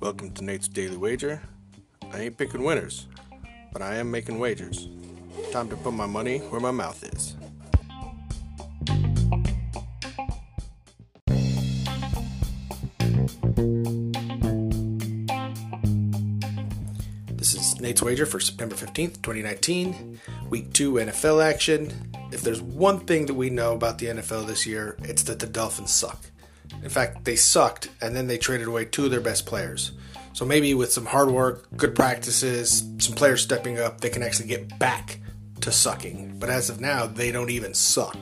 Welcome to Nate's Daily Wager. I ain't picking winners, but I am making wagers. Time to put my money where my mouth is. Nate's Wager for September 15th, 2019, Week 2 NFL action. If there's one thing that we know about the NFL this year, it's that the Dolphins suck. In fact, they sucked, and then they traded away two of their best players. So maybe with some hard work, good practices, some players stepping up, they can actually get back to sucking. But as of now, they don't even suck.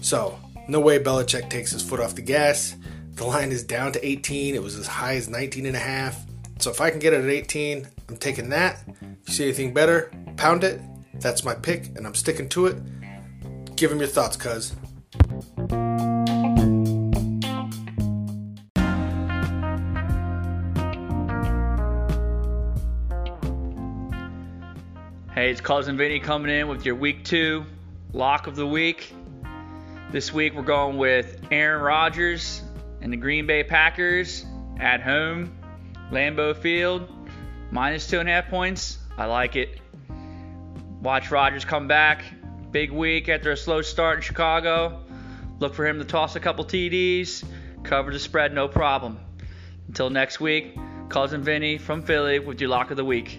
So, no way Belichick takes his foot off the gas. The line is down to 18. It was as high as 19 and a half. So if I can get it at 18, I'm taking that. If you see anything better, pound it. That's my pick, and I'm sticking to it. Give him your thoughts, cuz. Hey, it's Cousin Vinny coming in with your week two lock of the week. This week we're going with Aaron Rodgers and the Green Bay Packers at home, Lambeau Field, minus two and a half points. I like it. Watch Rodgers come back. Big week after a slow start in Chicago. Look for him to toss a couple TDs, cover the spread, no problem. Until next week, Cousin Vinny from Philly with your lock of the week.